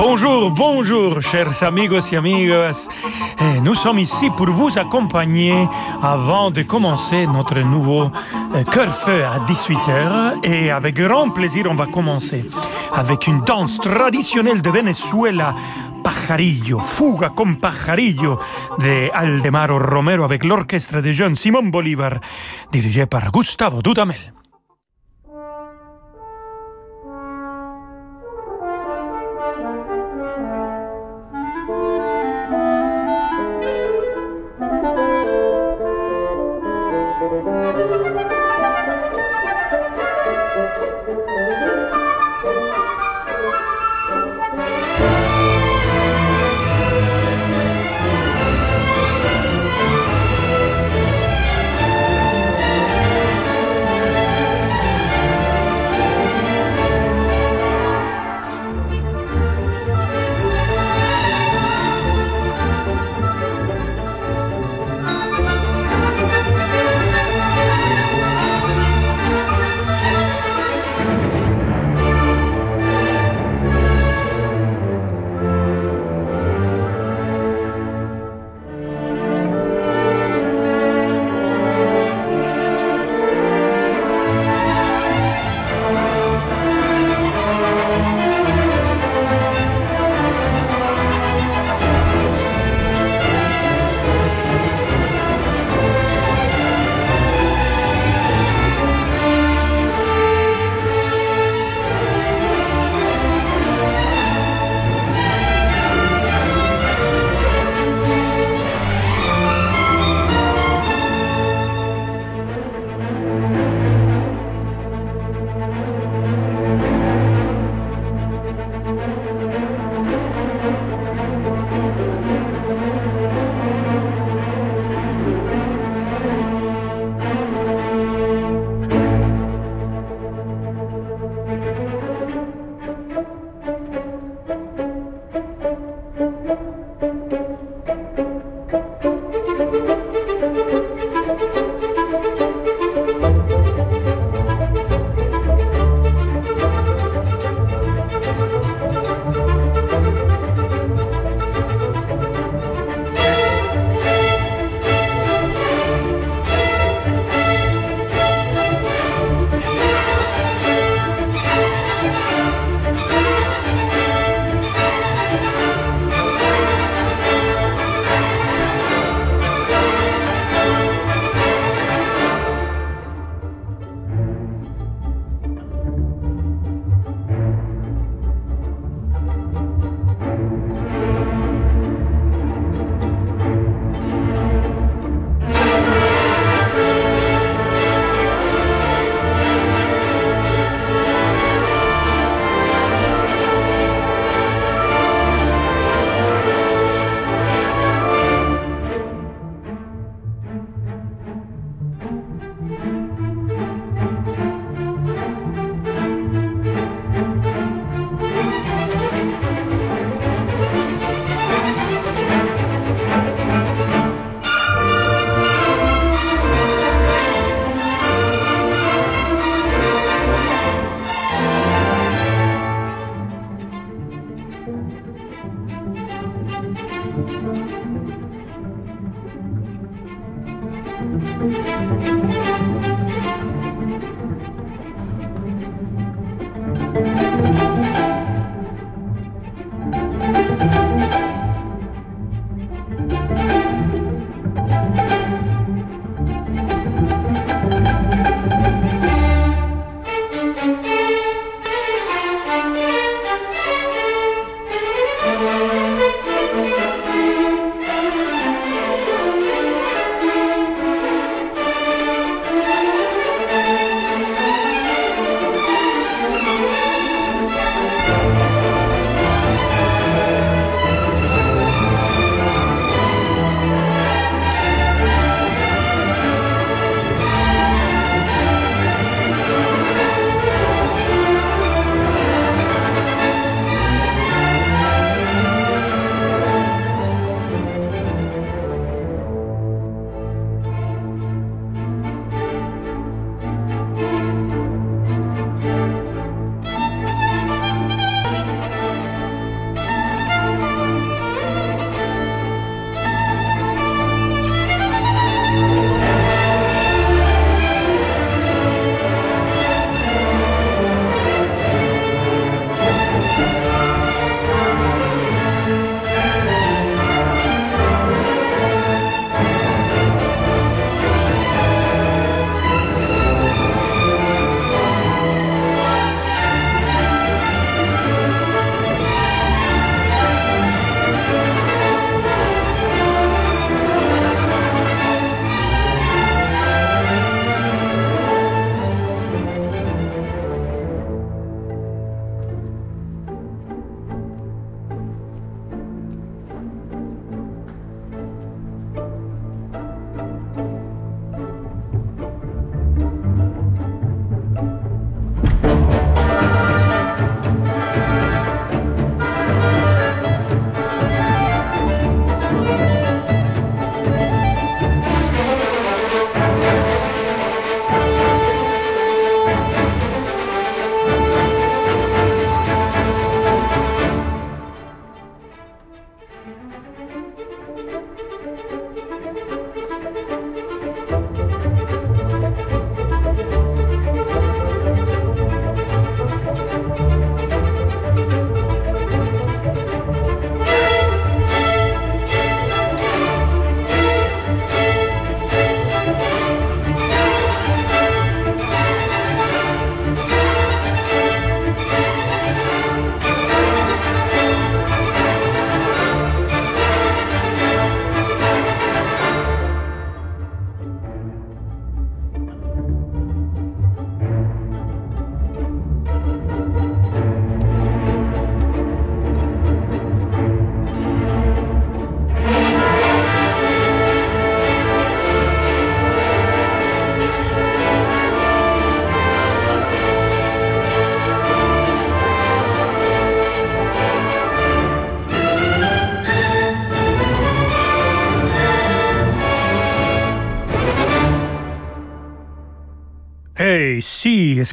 Bonjour, bonjour, chers amigos et amigas. Eh, nous sommes ici pour vous accompagner avant de commencer notre nouveau euh, cœur-feu à 18h. Et avec grand plaisir, on va commencer avec une danse traditionnelle de Venezuela Pajarillo, Fuga con Pajarillo de Aldemaro Romero avec l'orchestre de jeunes Simón Bolívar, dirigé par Gustavo Dudamel.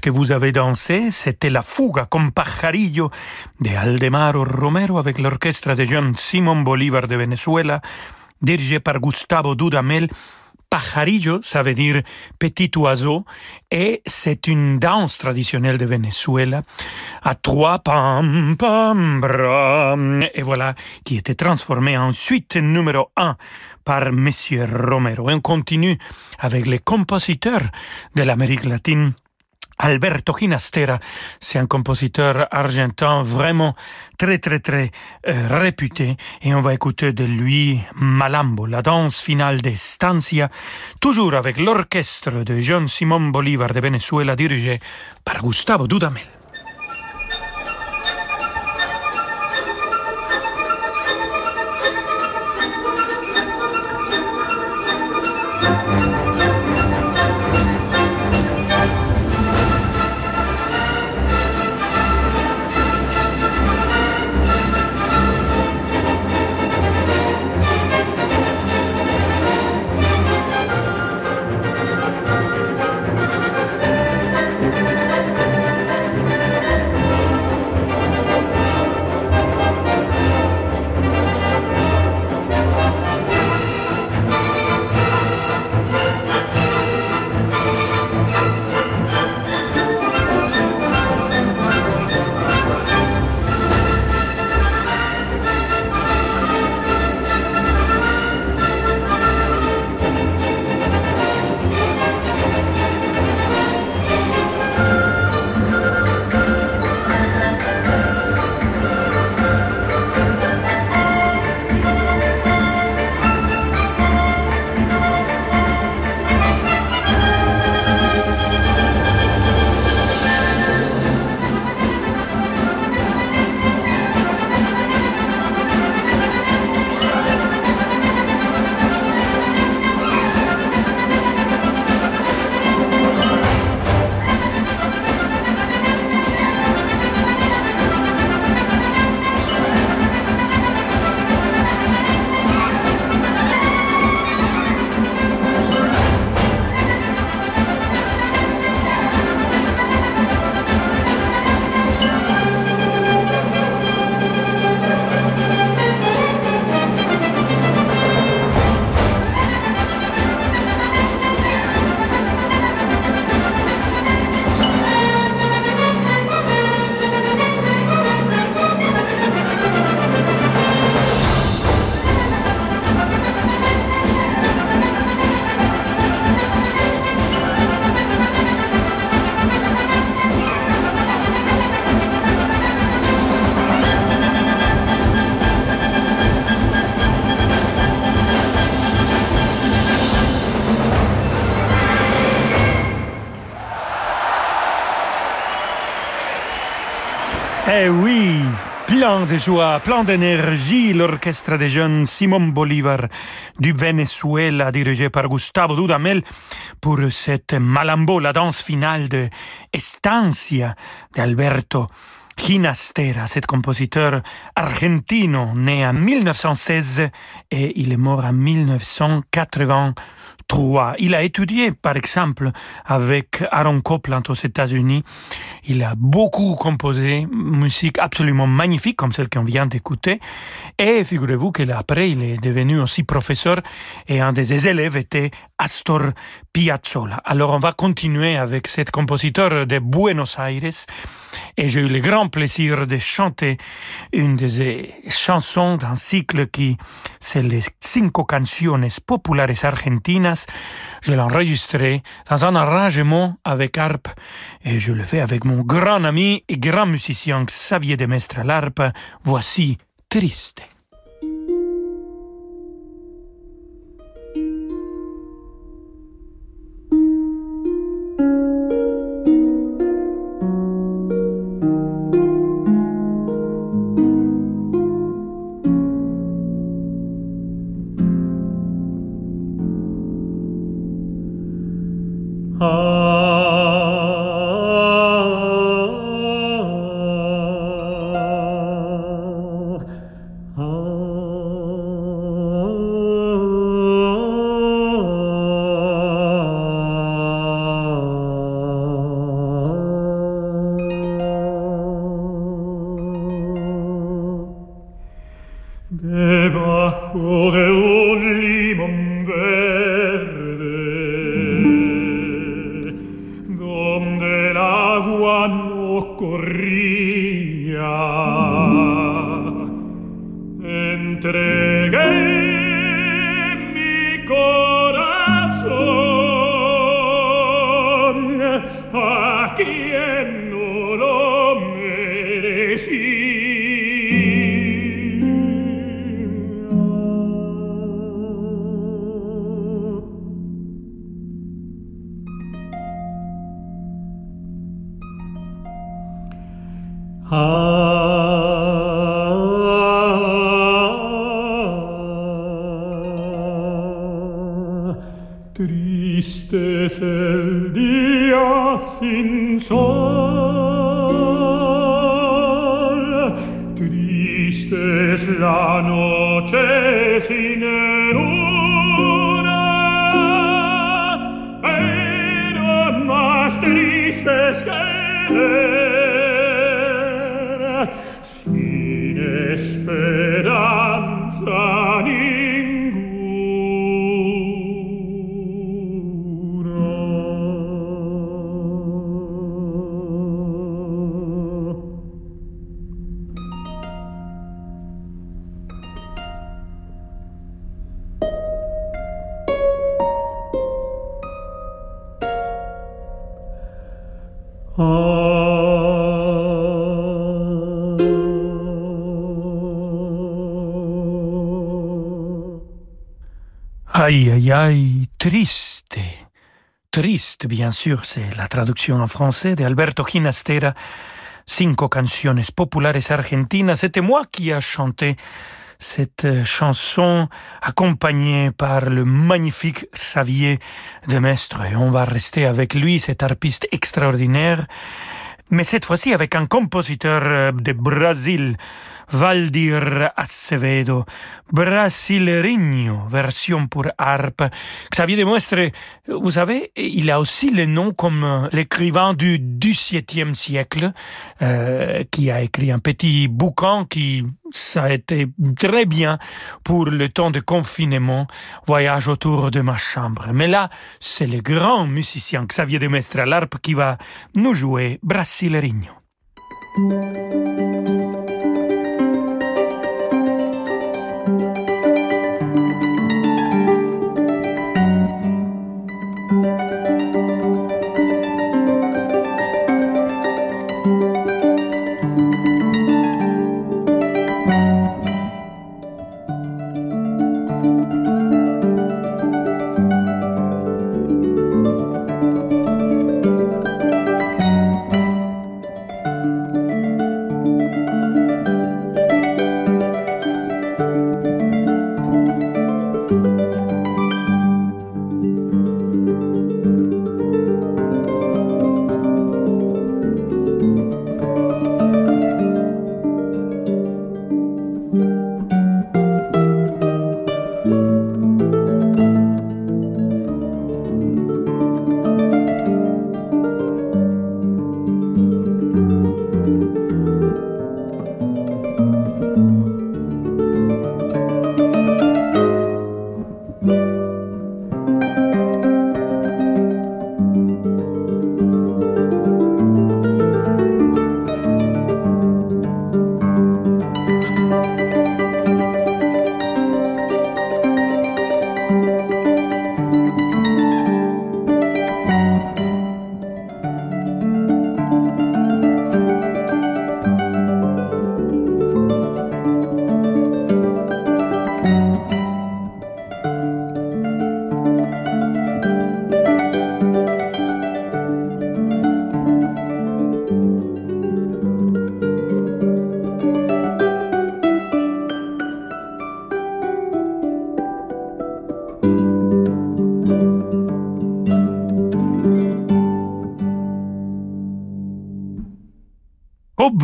Que vous avez dansé C'était la fuga con pajarillo de Aldemaro Romero avec l'orchestre de jeune Simon Bolívar de Venezuela, dirigé par Gustavo Dudamel. Pajarillo, ça veut dire petit oiseau, et c'est une danse traditionnelle de Venezuela à trois pam pam bram, et voilà, qui était transformée ensuite numéro un par Monsieur Romero. Et on continue avec les compositeurs de l'Amérique latine Alberto Ginastera, c'est un compositeur argentin vraiment très très très euh, réputé et on va écouter de lui Malambo, la danse finale d'Estancia, toujours avec l'orchestre de John Simón Bolívar de Venezuela dirigé par Gustavo Dudamel. De joie, plein d'énergie, l'orchestre des jeunes Simon Bolivar du Venezuela, dirigé par Gustavo Dudamel, pour cette Malambo, la danse finale de Estancia d'Alberto Ginastera, cet compositeur argentino né en 1916 et il est mort en 1980. Il a étudié, par exemple, avec Aaron Copland aux États-Unis. Il a beaucoup composé musique absolument magnifique, comme celle qu'on vient d'écouter. Et figurez-vous qu'après, il est devenu aussi professeur et un de ses élèves était Astor Piazzolla. Alors, on va continuer avec cet compositeur de Buenos Aires. Et j'ai eu le grand plaisir de chanter une de ses chansons d'un cycle qui, c'est les Cinco Canciones Populares Argentinas. Je l'ai enregistré dans un arrangement avec harpe et je le fais avec mon grand ami et grand musicien Xavier Demestre à l'harpe. Voici Triste. La noche Triste. Triste, bien sûr, c'est la traduction en français de Alberto Ginastera. Cinco canciones populares argentinas. C'était moi qui a chanté cette chanson accompagnée par le magnifique Xavier de Mestre. Et on va rester avec lui, cet harpiste extraordinaire. Mais cette fois-ci avec un compositeur euh, de Brésil, Valdir Acevedo, Brasileirinho, version pour harpe. Xavier de Mestre, vous savez, il a aussi le nom comme l'écrivain du XVIIe siècle, euh, qui a écrit un petit bouquin qui ça a été très bien pour le temps de confinement, voyage autour de ma chambre. Mais là, c'est le grand musicien Xavier de Mestre à l'harpe qui va nous jouer Brasileirinho.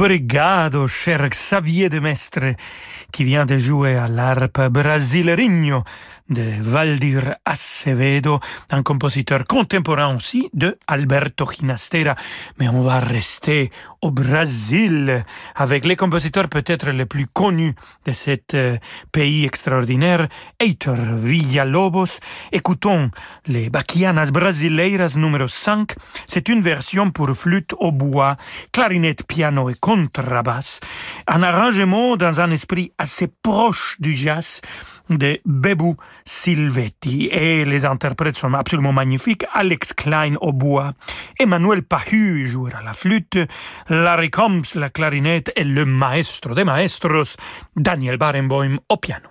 Obrigado, cher Xavier de Mestre, qui vient de jouer à l'harpe brasileiro de Valdir Acevedo, un compositeur contemporain aussi de Alberto Ginastera. Mais on va rester au Brésil avec les compositeurs peut-être les plus connus de cet euh, pays extraordinaire, Heitor Villalobos. Écoutons les Baquianas Brasileiras numéro 5. C'est une version pour flûte au bois, clarinette, piano et contrebasse. Un arrangement dans un esprit assez proche du jazz de Bebu Silvetti et les interprètes sont absolument magnifiques. Alex Klein au bois, Emmanuel Pahu jouera la flûte, Larry Combs la clarinette et le maestro des maestros Daniel Barenboim au piano.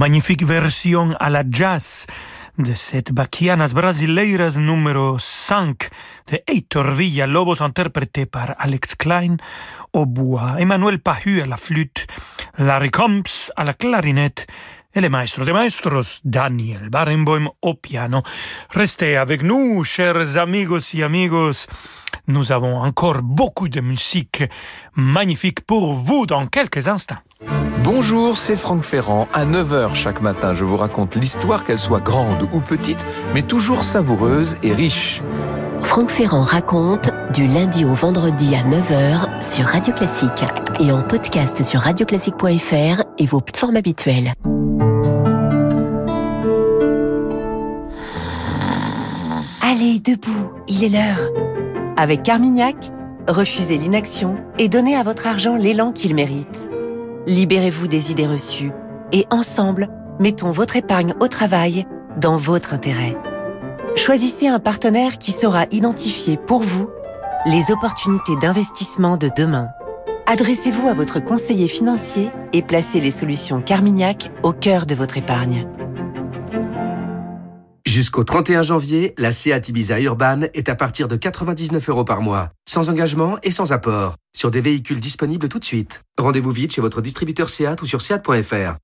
Magnifique version à la jazz de cette Baquianas Brasileiras numéro 5 de Heitor Villa-Lobos interprété par Alex Klein au Emmanuel Pahu à la flûte, Larry Combs à la clarinette et le maestro de maestros, Daniel Barenboim au piano. Restez avec nous, chers amigos et amigos. Nous avons encore beaucoup de musique magnifique pour vous dans quelques instants. Bonjour, c'est Franck Ferrand. À 9h chaque matin, je vous raconte l'histoire, qu'elle soit grande ou petite, mais toujours savoureuse et riche. Franck Ferrand raconte du lundi au vendredi à 9h sur Radio Classique et en podcast sur radioclassique.fr et vos plateformes habituelles. Allez, debout, il est l'heure. Avec Carmignac, refusez l'inaction et donnez à votre argent l'élan qu'il mérite. Libérez-vous des idées reçues et ensemble, mettons votre épargne au travail dans votre intérêt. Choisissez un partenaire qui saura identifier pour vous les opportunités d'investissement de demain. Adressez-vous à votre conseiller financier et placez les solutions Carmignac au cœur de votre épargne. Jusqu'au 31 janvier, la Seat Ibiza Urban est à partir de 99 euros par mois, sans engagement et sans apport, sur des véhicules disponibles tout de suite. Rendez-vous vite chez votre distributeur Seat ou sur seat.fr.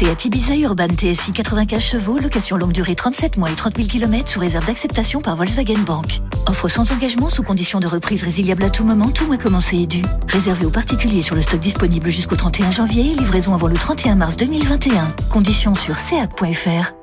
Seat Ibiza Urban TSI 95 chevaux, location longue durée 37 mois et 30 000 km sous réserve d'acceptation par Volkswagen Bank. Offre sans engagement sous condition de reprise résiliable à tout moment, tout mois commencé et dû. Réservé aux particuliers sur le stock disponible jusqu'au 31 janvier, livraison avant le 31 mars 2021. Conditions sur seat.fr.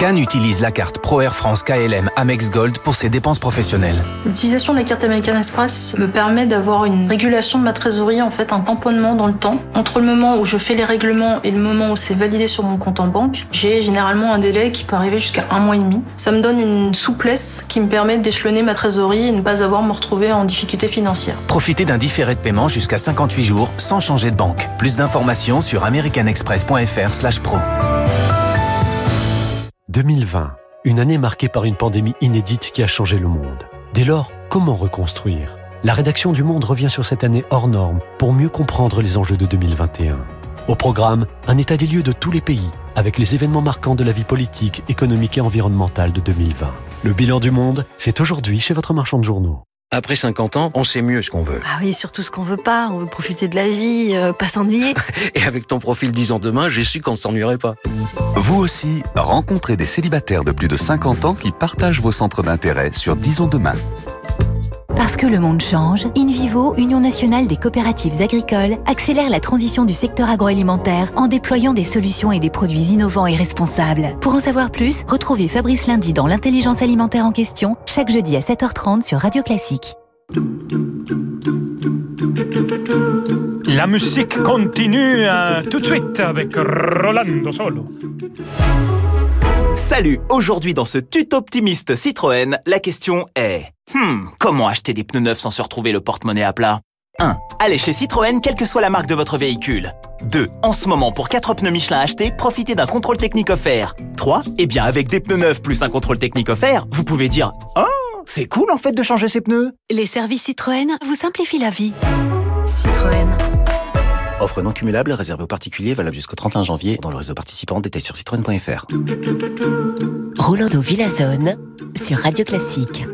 Cannes utilise la carte Pro Air France KLM Amex Gold pour ses dépenses professionnelles. L'utilisation de la carte American Express me permet d'avoir une régulation de ma trésorerie, en fait un tamponnement dans le temps. Entre le moment où je fais les règlements et le moment où c'est validé sur mon compte en banque, j'ai généralement un délai qui peut arriver jusqu'à un mois et demi. Ça me donne une souplesse qui me permet d'échelonner ma trésorerie et ne pas avoir à me retrouver en difficulté financière. Profitez d'un différé de paiement jusqu'à 58 jours sans changer de banque. Plus d'informations sur americanexpress.fr/pro. 2020, une année marquée par une pandémie inédite qui a changé le monde. Dès lors, comment reconstruire? La rédaction du Monde revient sur cette année hors norme pour mieux comprendre les enjeux de 2021. Au programme, un état des lieux de tous les pays, avec les événements marquants de la vie politique, économique et environnementale de 2020. Le bilan du monde, c'est aujourd'hui chez votre marchand de journaux. Après 50 ans, on sait mieux ce qu'on veut. Ah oui, surtout ce qu'on veut pas. On veut profiter de la vie, euh, pas s'ennuyer. Et avec ton profil 10 ans demain, j'ai su qu'on ne s'ennuierait pas. Vous aussi, rencontrez des célibataires de plus de 50 ans qui partagent vos centres d'intérêt sur Disons demain. Parce que le monde change, InVivo, Union nationale des coopératives agricoles, accélère la transition du secteur agroalimentaire en déployant des solutions et des produits innovants et responsables. Pour en savoir plus, retrouvez Fabrice Lundi dans l'intelligence alimentaire en question, chaque jeudi à 7h30 sur Radio Classique. La musique continue hein, tout de suite avec Rolando Solo. Salut, aujourd'hui dans ce tuto optimiste Citroën, la question est Hmm, comment acheter des pneus neufs sans se retrouver le porte-monnaie à plat? 1. Allez chez Citroën, quelle que soit la marque de votre véhicule. 2. En ce moment, pour 4 pneus Michelin achetés, profitez d'un contrôle technique offert. 3. Eh bien, avec des pneus neufs plus un contrôle technique offert, vous pouvez dire Oh, c'est cool en fait de changer ses pneus. Les services Citroën vous simplifient la vie. Citroën. Offre non cumulable réservée aux particuliers valable jusqu'au 31 janvier dans le réseau participant détail sur citroën.fr. Rolando Villazone sur Radio Classique.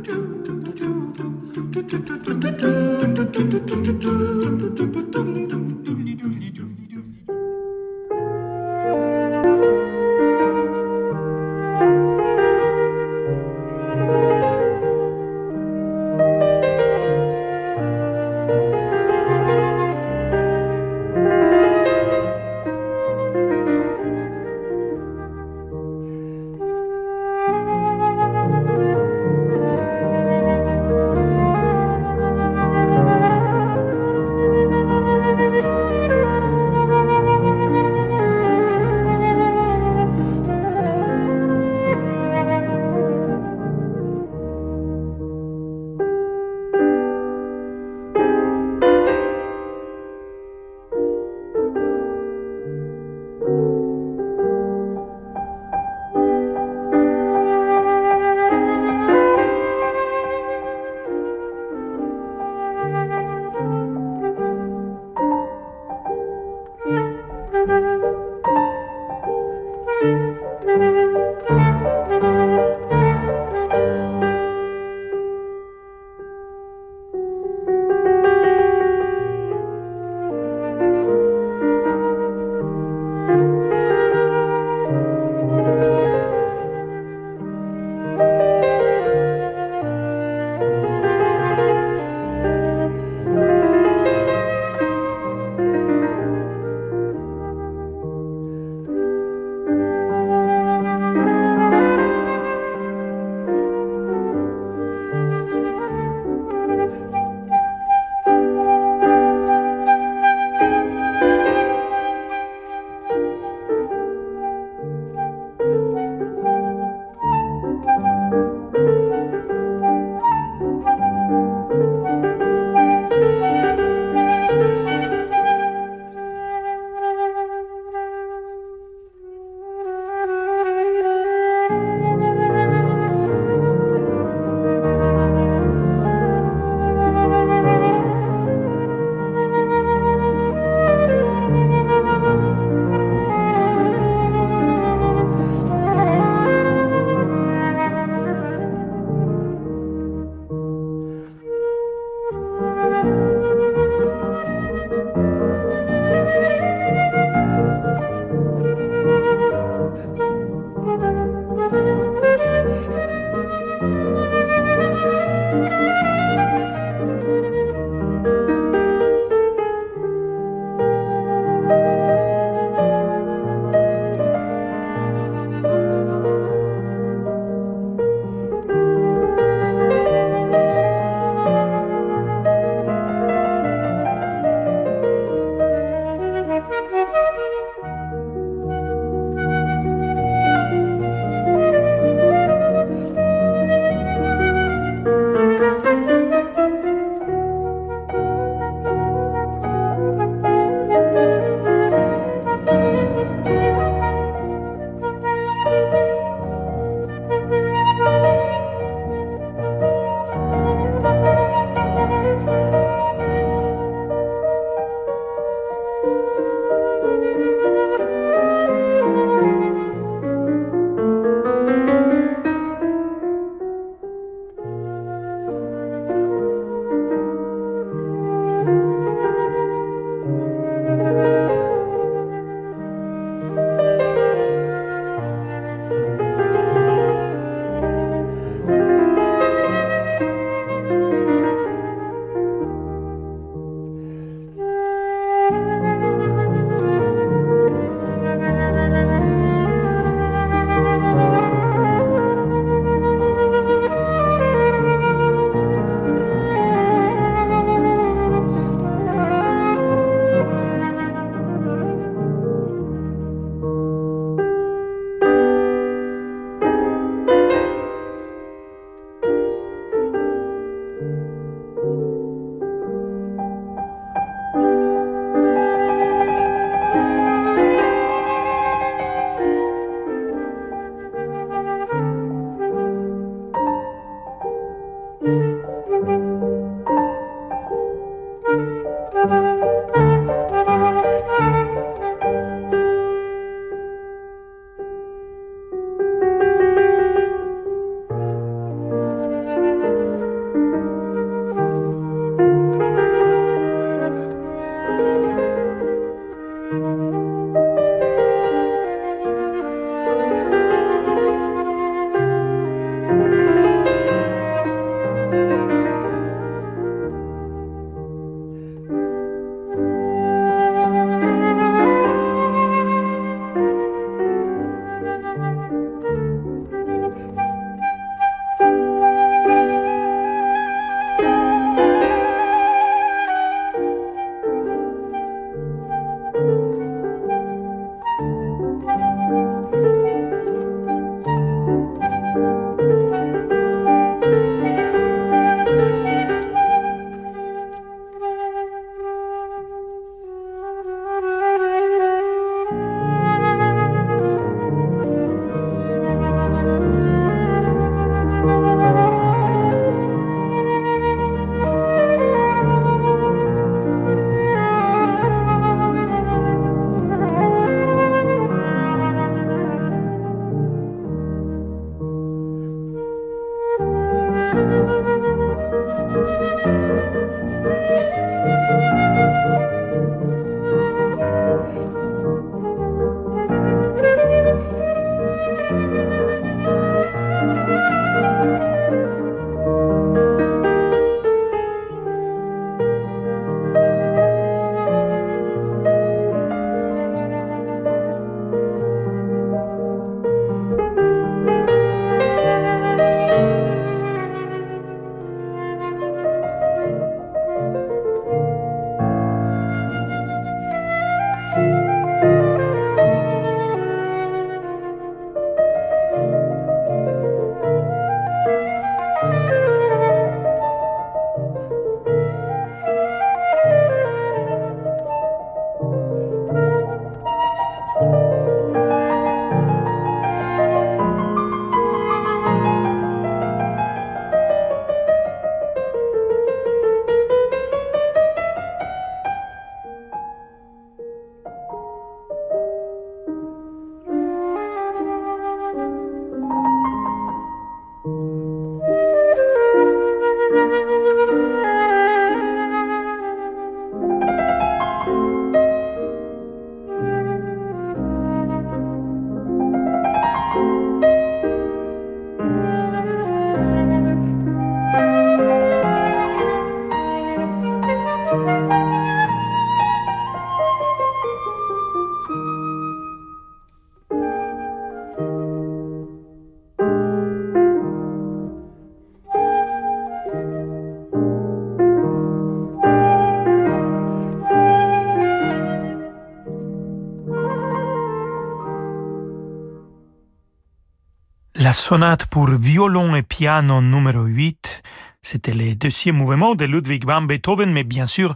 Sonate pour violon et piano numéro 8. C'était le deuxième mouvement de Ludwig van Beethoven, mais bien sûr,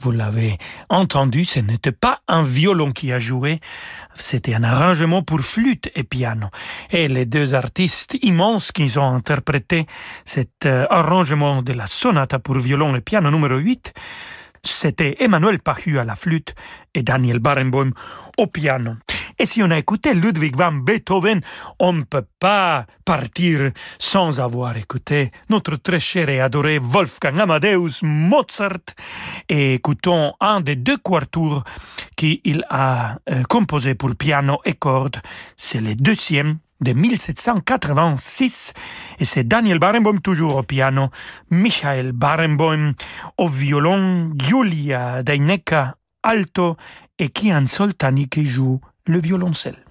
vous l'avez entendu, ce n'était pas un violon qui a joué, c'était un arrangement pour flûte et piano. Et les deux artistes immenses qui ont interprété cet euh, arrangement de la sonate pour violon et piano numéro 8, c'était Emmanuel Pahu à la flûte et Daniel Barenboim au piano. Et si on a écouté Ludwig van Beethoven, on ne peut pas partir sans avoir écouté notre très cher et adoré Wolfgang Amadeus Mozart. Et écoutons un des deux quartours qu'il a euh, composé pour piano et cordes. C'est le deuxième de 1786 et c'est Daniel Barenboim toujours au piano, Michael Barenboim au violon, Julia Deineka alto et Kian Soltani qui joue le violoncelle.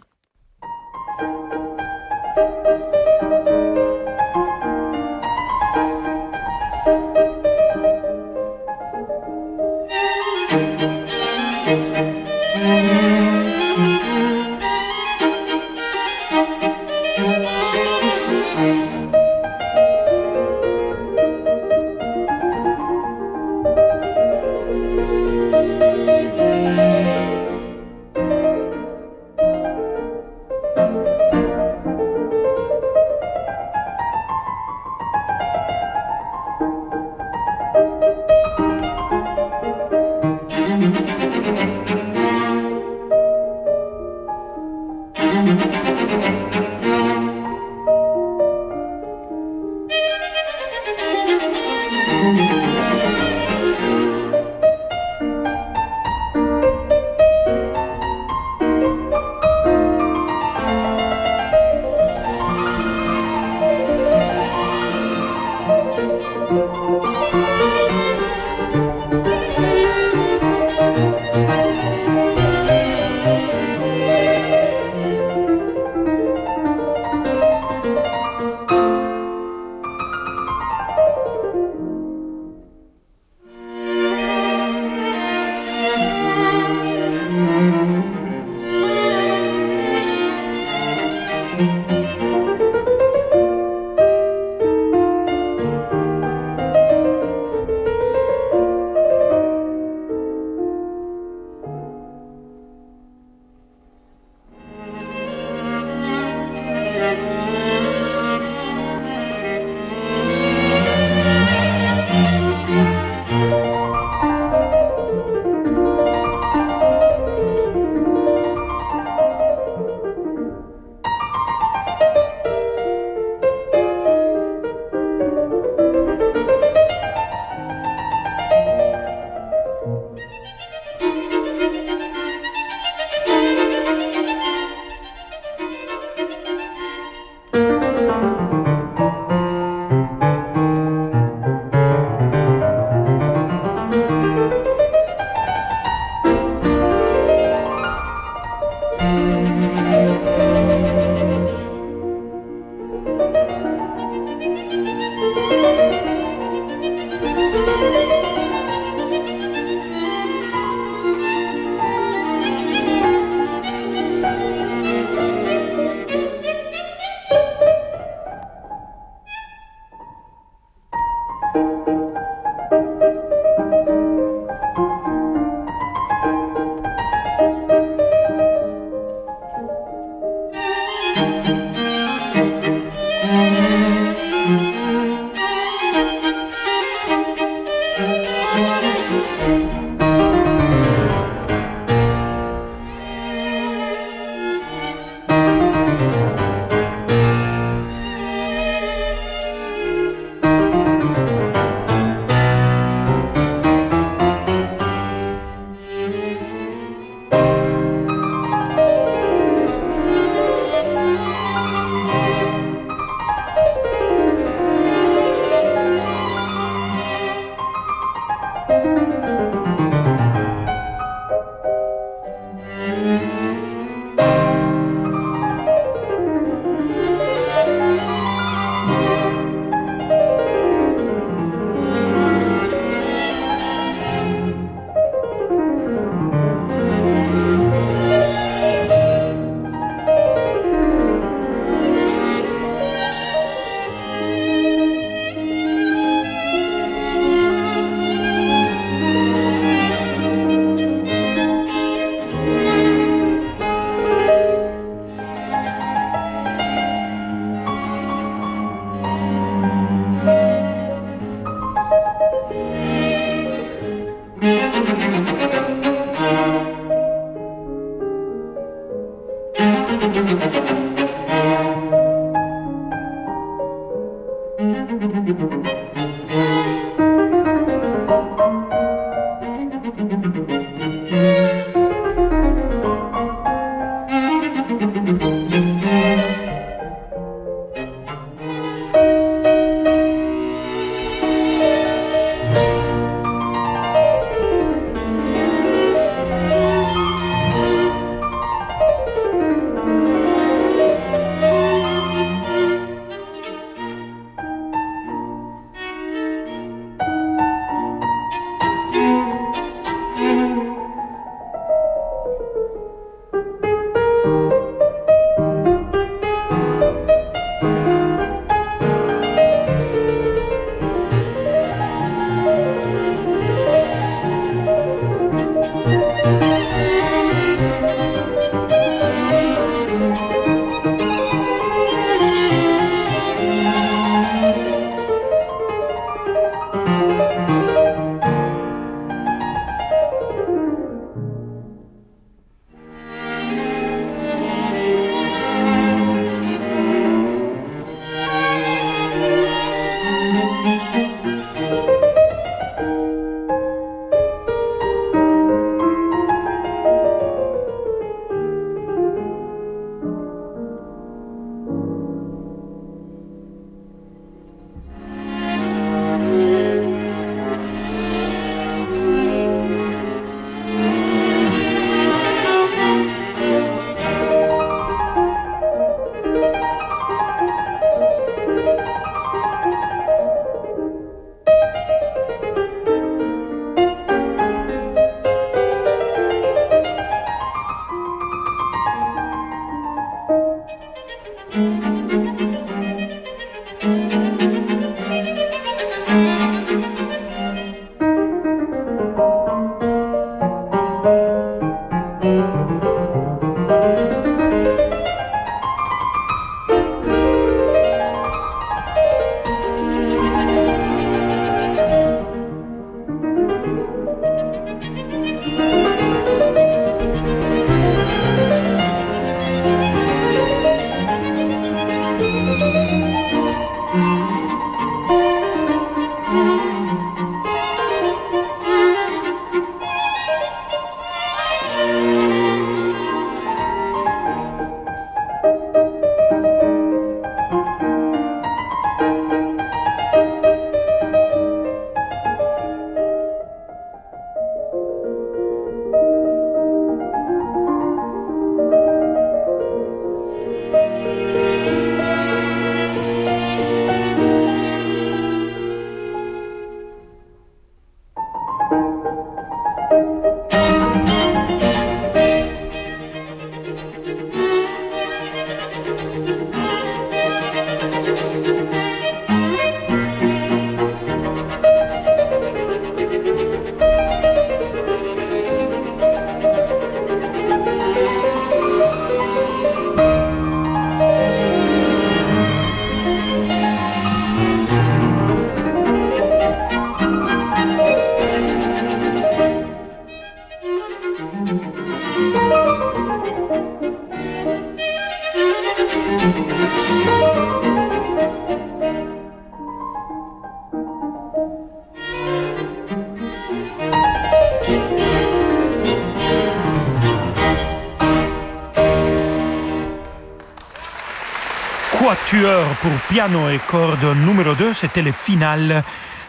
Pour piano et cordes numéro 2, c'était le final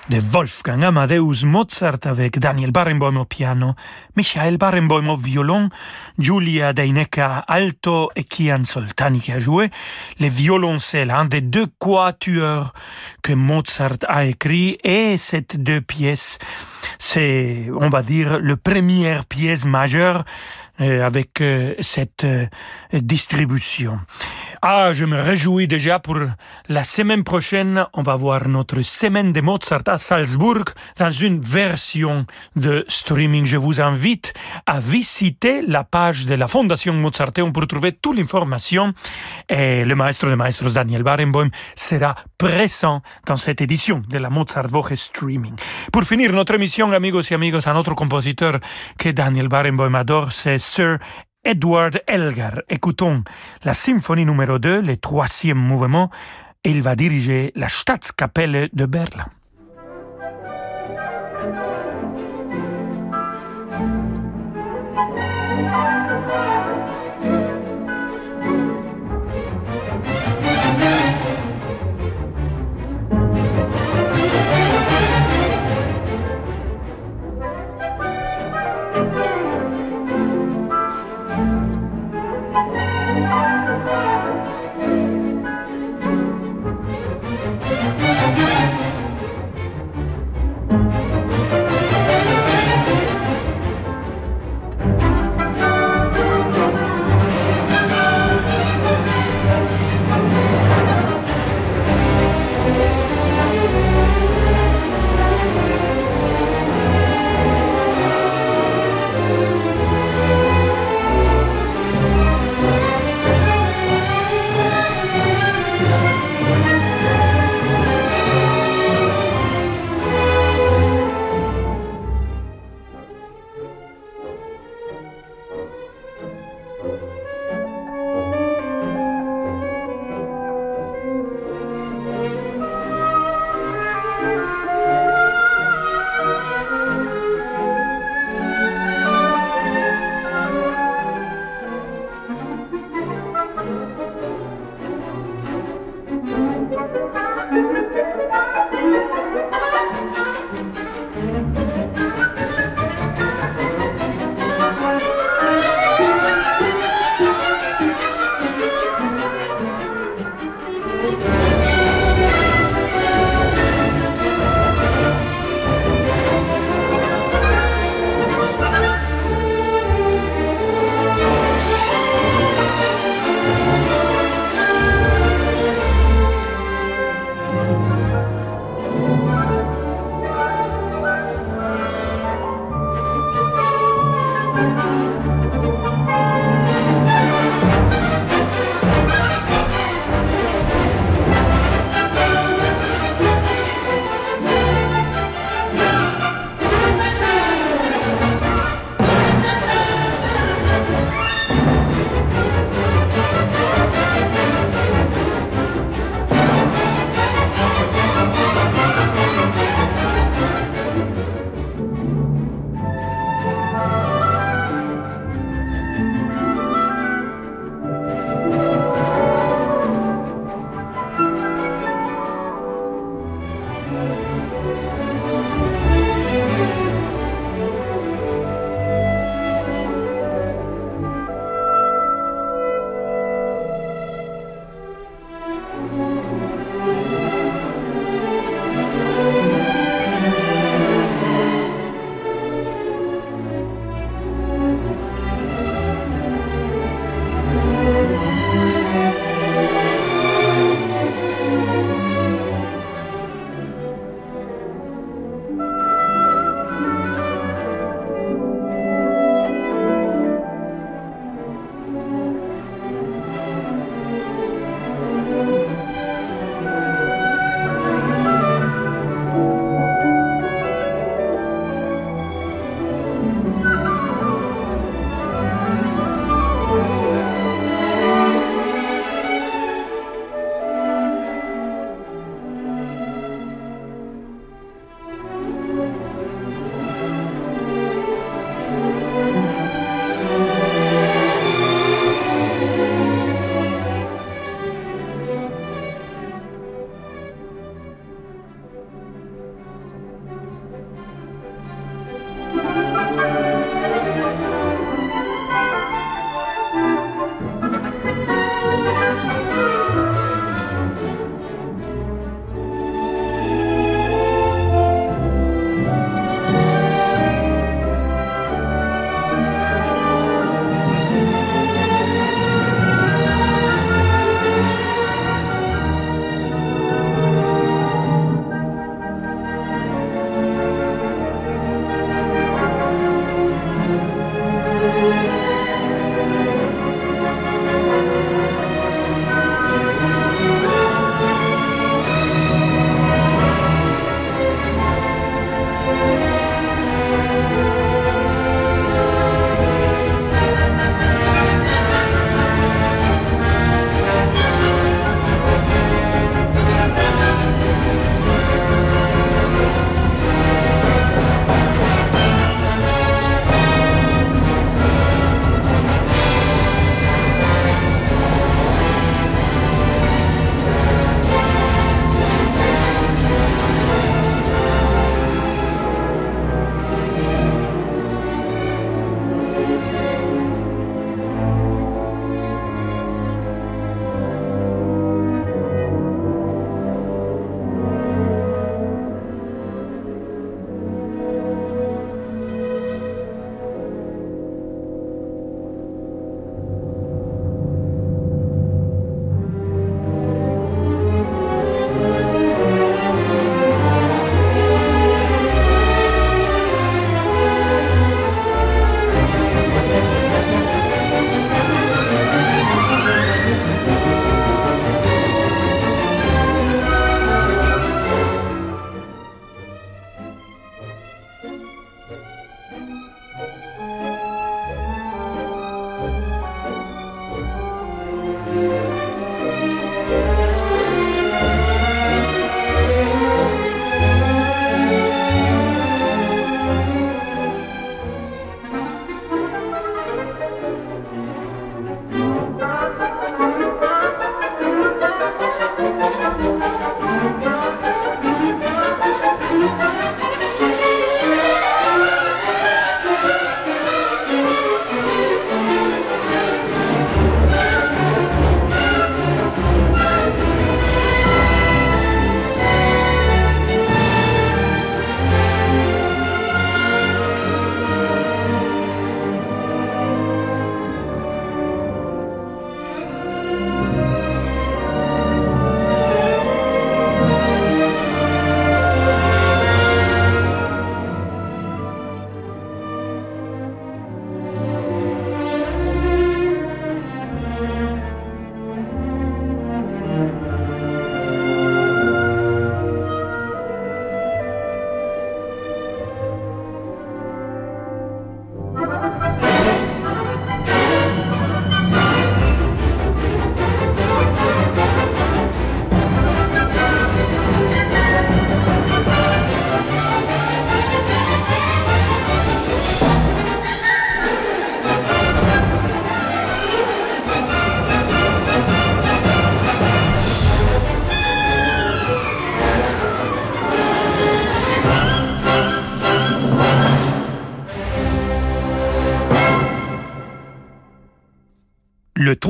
de Wolfgang Amadeus Mozart avec Daniel Barenboim au piano, Michael Barenboim au violon, Giulia Deineka alto et Kian Soltani qui a joué, le violoncelle, un des deux quatuors que Mozart a écrit et cette deux pièces, c'est, on va dire, le première pièce majeure euh, avec euh, cette euh, distribution. Ah, je me réjouis déjà pour la semaine prochaine. On va voir notre semaine de Mozart à Salzbourg dans une version de streaming. Je vous invite à visiter la page de la Fondation Mozarteum pour trouver toute l'information. Et le maestro de maestros Daniel Barenboim sera présent dans cette édition de la Mozart Woche Streaming. Pour finir notre émission, amigos et amigos, un autre compositeur que Daniel Barenboim adore, c'est Sir Edward Elgar. Écoutons la symphonie numéro 2, le troisième mouvement. Il va diriger la Staatskapelle de Berlin.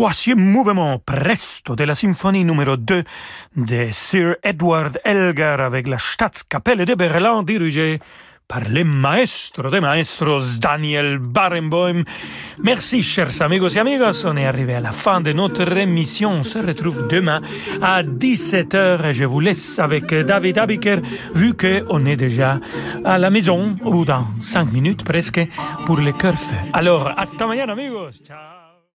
Troisième mouvement presto de la symphonie numéro 2 de Sir Edward Elgar avec la Staatskapelle de Berlin dirigée par le maestro de maestros Daniel Barenboim. Merci chers amigos et amigas, on est arrivé à la fin de notre émission. On se retrouve demain à 17h et je vous laisse avec David Abiker vu qu'on est déjà à la maison ou dans 5 minutes presque pour le cœur feu. Alors, hasta mañana amigos. Ciao.